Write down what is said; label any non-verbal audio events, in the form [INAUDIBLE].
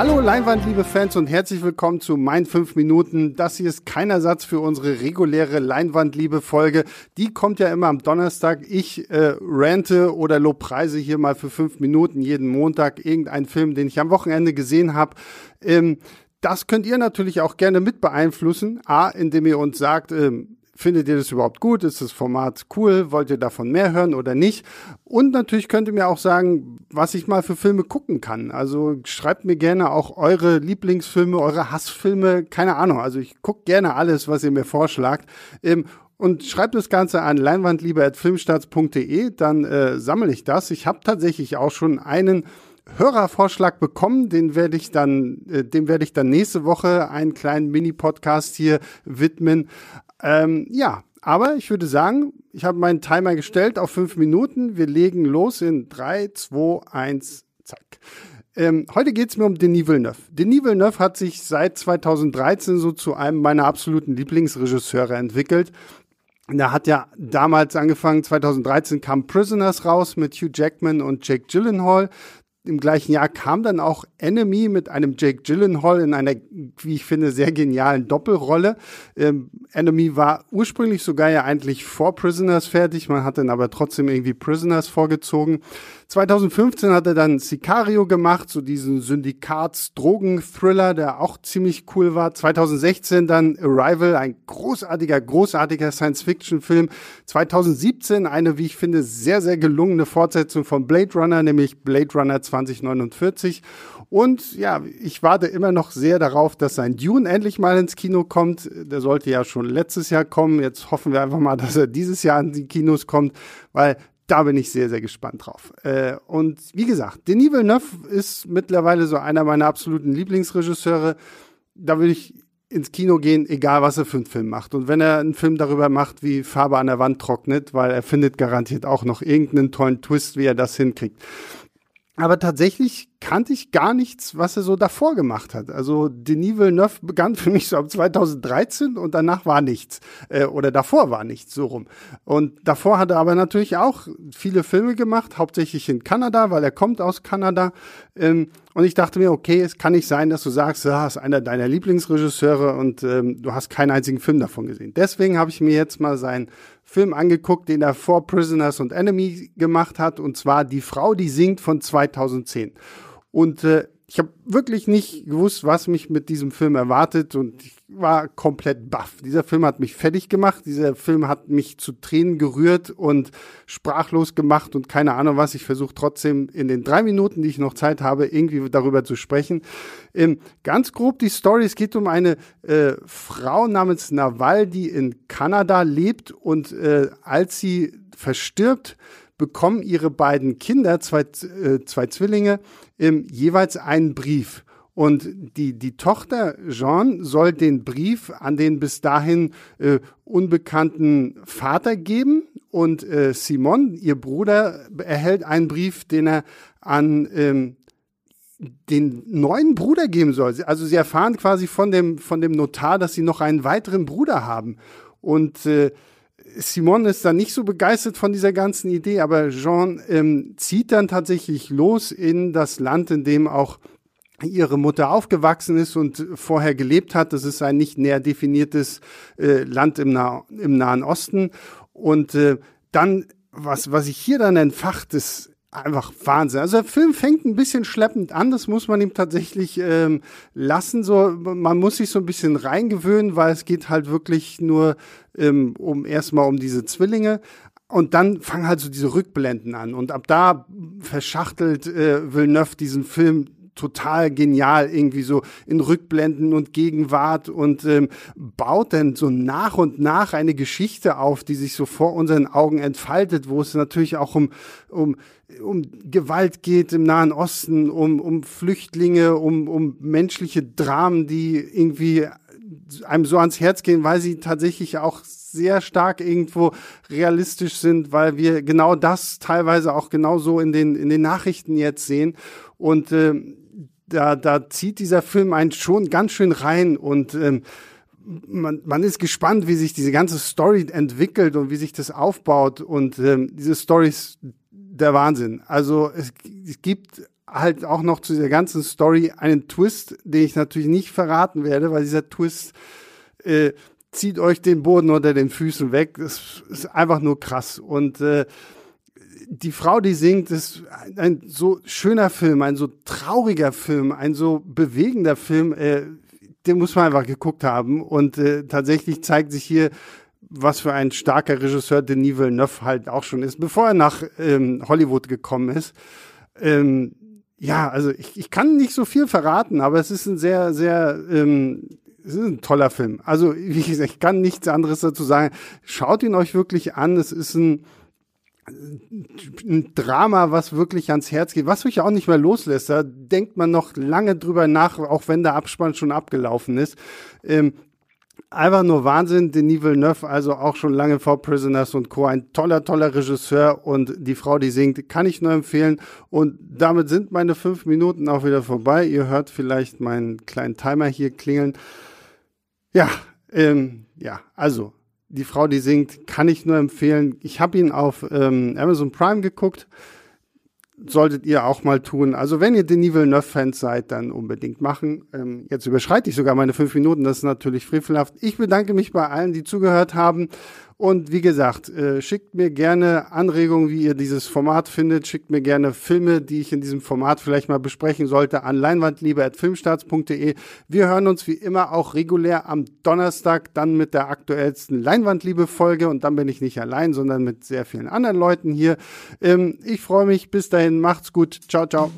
Hallo Leinwand, liebe Fans und herzlich willkommen zu Mein 5 Minuten. Das hier ist kein Ersatz für unsere reguläre Leinwandliebe-Folge. Die kommt ja immer am Donnerstag. Ich äh, rante oder lobpreise hier mal für fünf Minuten jeden Montag irgendeinen Film, den ich am Wochenende gesehen habe. Ähm, das könnt ihr natürlich auch gerne mit beeinflussen. A, indem ihr uns sagt, ähm, Findet ihr das überhaupt gut? Ist das Format cool? Wollt ihr davon mehr hören oder nicht? Und natürlich könnt ihr mir auch sagen, was ich mal für Filme gucken kann. Also schreibt mir gerne auch eure Lieblingsfilme, eure Hassfilme, keine Ahnung. Also ich gucke gerne alles, was ihr mir vorschlagt. Ähm, und schreibt das Ganze an leinwandliebe.filmstarts.de, dann äh, sammle ich das. Ich habe tatsächlich auch schon einen Hörervorschlag bekommen, den werde ich dann, äh, dem werde ich dann nächste Woche einen kleinen Mini-Podcast hier widmen. Ähm, ja, aber ich würde sagen, ich habe meinen Timer gestellt auf fünf Minuten. Wir legen los in drei, zwei, eins, zack. Ähm, heute geht es mir um Denis Villeneuve. Denis Villeneuve hat sich seit 2013 so zu einem meiner absoluten Lieblingsregisseure entwickelt. Er hat ja damals angefangen, 2013 kam Prisoners raus mit Hugh Jackman und Jake Gyllenhaal im gleichen Jahr kam dann auch Enemy mit einem Jake Gyllenhaal in einer, wie ich finde, sehr genialen Doppelrolle. Ähm, Enemy war ursprünglich sogar ja eigentlich vor Prisoners fertig, man hat dann aber trotzdem irgendwie Prisoners vorgezogen. 2015 hat er dann Sicario gemacht, so diesen Syndikats-Drogen-Thriller, der auch ziemlich cool war. 2016 dann Arrival, ein großartiger, großartiger Science-Fiction-Film. 2017 eine, wie ich finde, sehr, sehr gelungene Fortsetzung von Blade Runner, nämlich Blade Runner 2049. Und ja, ich warte immer noch sehr darauf, dass sein Dune endlich mal ins Kino kommt. Der sollte ja schon letztes Jahr kommen. Jetzt hoffen wir einfach mal, dass er dieses Jahr in die Kinos kommt, weil da bin ich sehr, sehr gespannt drauf. Äh, und wie gesagt, Denis Villeneuve ist mittlerweile so einer meiner absoluten Lieblingsregisseure. Da will ich ins Kino gehen, egal was er für einen Film macht. Und wenn er einen Film darüber macht, wie Farbe an der Wand trocknet, weil er findet garantiert auch noch irgendeinen tollen Twist, wie er das hinkriegt. Aber tatsächlich kannte ich gar nichts, was er so davor gemacht hat. Also Denis Villeneuve begann [LAUGHS] für mich so ab 2013 und danach war nichts. Äh, oder davor war nichts, so rum. Und davor hat er aber natürlich auch viele Filme gemacht, hauptsächlich in Kanada, weil er kommt aus Kanada. Ähm, und ich dachte mir, okay, es kann nicht sein, dass du sagst, du hast einer deiner Lieblingsregisseure und ähm, du hast keinen einzigen Film davon gesehen. Deswegen habe ich mir jetzt mal seinen Film angeguckt, den er vor Prisoners und Enemy gemacht hat, und zwar Die Frau, die singt von 2010. Und äh, ich habe wirklich nicht gewusst, was mich mit diesem Film erwartet und ich war komplett baff. Dieser Film hat mich fertig gemacht, dieser Film hat mich zu Tränen gerührt und sprachlos gemacht und keine Ahnung was. Ich versuche trotzdem in den drei Minuten, die ich noch Zeit habe, irgendwie darüber zu sprechen. Ähm, ganz grob die Story, es geht um eine äh, Frau namens Nawal, die in Kanada lebt und äh, als sie verstirbt, bekommen ihre beiden Kinder, zwei, äh, zwei Zwillinge, ähm, jeweils einen Brief. Und die, die Tochter Jean soll den Brief an den bis dahin äh, unbekannten Vater geben. Und äh, Simon, ihr Bruder, erhält einen Brief, den er an ähm, den neuen Bruder geben soll. Also sie erfahren quasi von dem, von dem Notar, dass sie noch einen weiteren Bruder haben. Und äh, Simon ist dann nicht so begeistert von dieser ganzen Idee, aber Jean ähm, zieht dann tatsächlich los in das Land, in dem auch ihre Mutter aufgewachsen ist und vorher gelebt hat. Das ist ein nicht näher definiertes äh, Land im, nah im Nahen Osten. Und äh, dann, was, was ich hier dann entfacht, ist einfach Wahnsinn. Also der Film fängt ein bisschen schleppend an, das muss man ihm tatsächlich ähm, lassen. So, man muss sich so ein bisschen reingewöhnen, weil es geht halt wirklich nur ähm, um erstmal um diese Zwillinge. Und dann fangen halt so diese Rückblenden an. Und ab da verschachtelt äh, Villeneuve diesen Film total genial irgendwie so in Rückblenden und Gegenwart und ähm, baut dann so nach und nach eine Geschichte auf, die sich so vor unseren Augen entfaltet, wo es natürlich auch um, um um Gewalt geht im Nahen Osten, um, um Flüchtlinge, um, um menschliche Dramen, die irgendwie einem so ans Herz gehen, weil sie tatsächlich auch sehr stark irgendwo realistisch sind, weil wir genau das teilweise auch genauso in den, in den Nachrichten jetzt sehen. Und äh, da, da zieht dieser Film einen schon ganz schön rein und ähm, man, man ist gespannt, wie sich diese ganze Story entwickelt und wie sich das aufbaut. Und ähm, diese Story ist der Wahnsinn. Also es, es gibt halt auch noch zu dieser ganzen Story einen Twist, den ich natürlich nicht verraten werde, weil dieser Twist äh, zieht euch den Boden unter den Füßen weg. Das ist einfach nur krass. Und äh, die Frau, die singt, ist ein so schöner Film, ein so trauriger Film, ein so bewegender Film. Äh, den muss man einfach geguckt haben. Und äh, tatsächlich zeigt sich hier, was für ein starker Regisseur Denis Villeneuve halt auch schon ist, bevor er nach ähm, Hollywood gekommen ist. Ähm, ja, also ich, ich kann nicht so viel verraten, aber es ist ein sehr, sehr ähm, es ist ein toller Film. Also, [LAUGHS] wie gesagt, ich kann nichts anderes dazu sagen. Schaut ihn euch wirklich an. Es ist ein, ein Drama, was wirklich ans Herz geht, was euch auch nicht mehr loslässt. Da denkt man noch lange drüber nach, auch wenn der Abspann schon abgelaufen ist. Ähm, einfach nur Wahnsinn. Denis Villeneuve, also auch schon lange vor Prisoners und Co. Ein toller, toller Regisseur und die Frau, die singt, kann ich nur empfehlen. Und damit sind meine fünf Minuten auch wieder vorbei. Ihr hört vielleicht meinen kleinen Timer hier klingeln. Ja, ähm, ja, also die Frau, die singt, kann ich nur empfehlen. Ich habe ihn auf ähm, Amazon Prime geguckt. Solltet ihr auch mal tun. Also wenn ihr Denis Villeneuve-Fans seid, dann unbedingt machen. Ähm, jetzt überschreite ich sogar meine fünf Minuten. Das ist natürlich frevelhaft. Ich bedanke mich bei allen, die zugehört haben und wie gesagt, äh, schickt mir gerne Anregungen, wie ihr dieses Format findet. Schickt mir gerne Filme, die ich in diesem Format vielleicht mal besprechen sollte, an leinwandliebe.filmstarts.de. Wir hören uns wie immer auch regulär am Donnerstag, dann mit der aktuellsten Leinwandliebe-Folge. Und dann bin ich nicht allein, sondern mit sehr vielen anderen Leuten hier. Ähm, ich freue mich. Bis dahin. Macht's gut. Ciao, ciao.